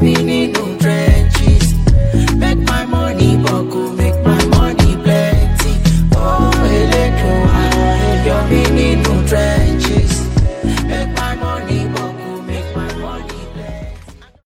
bí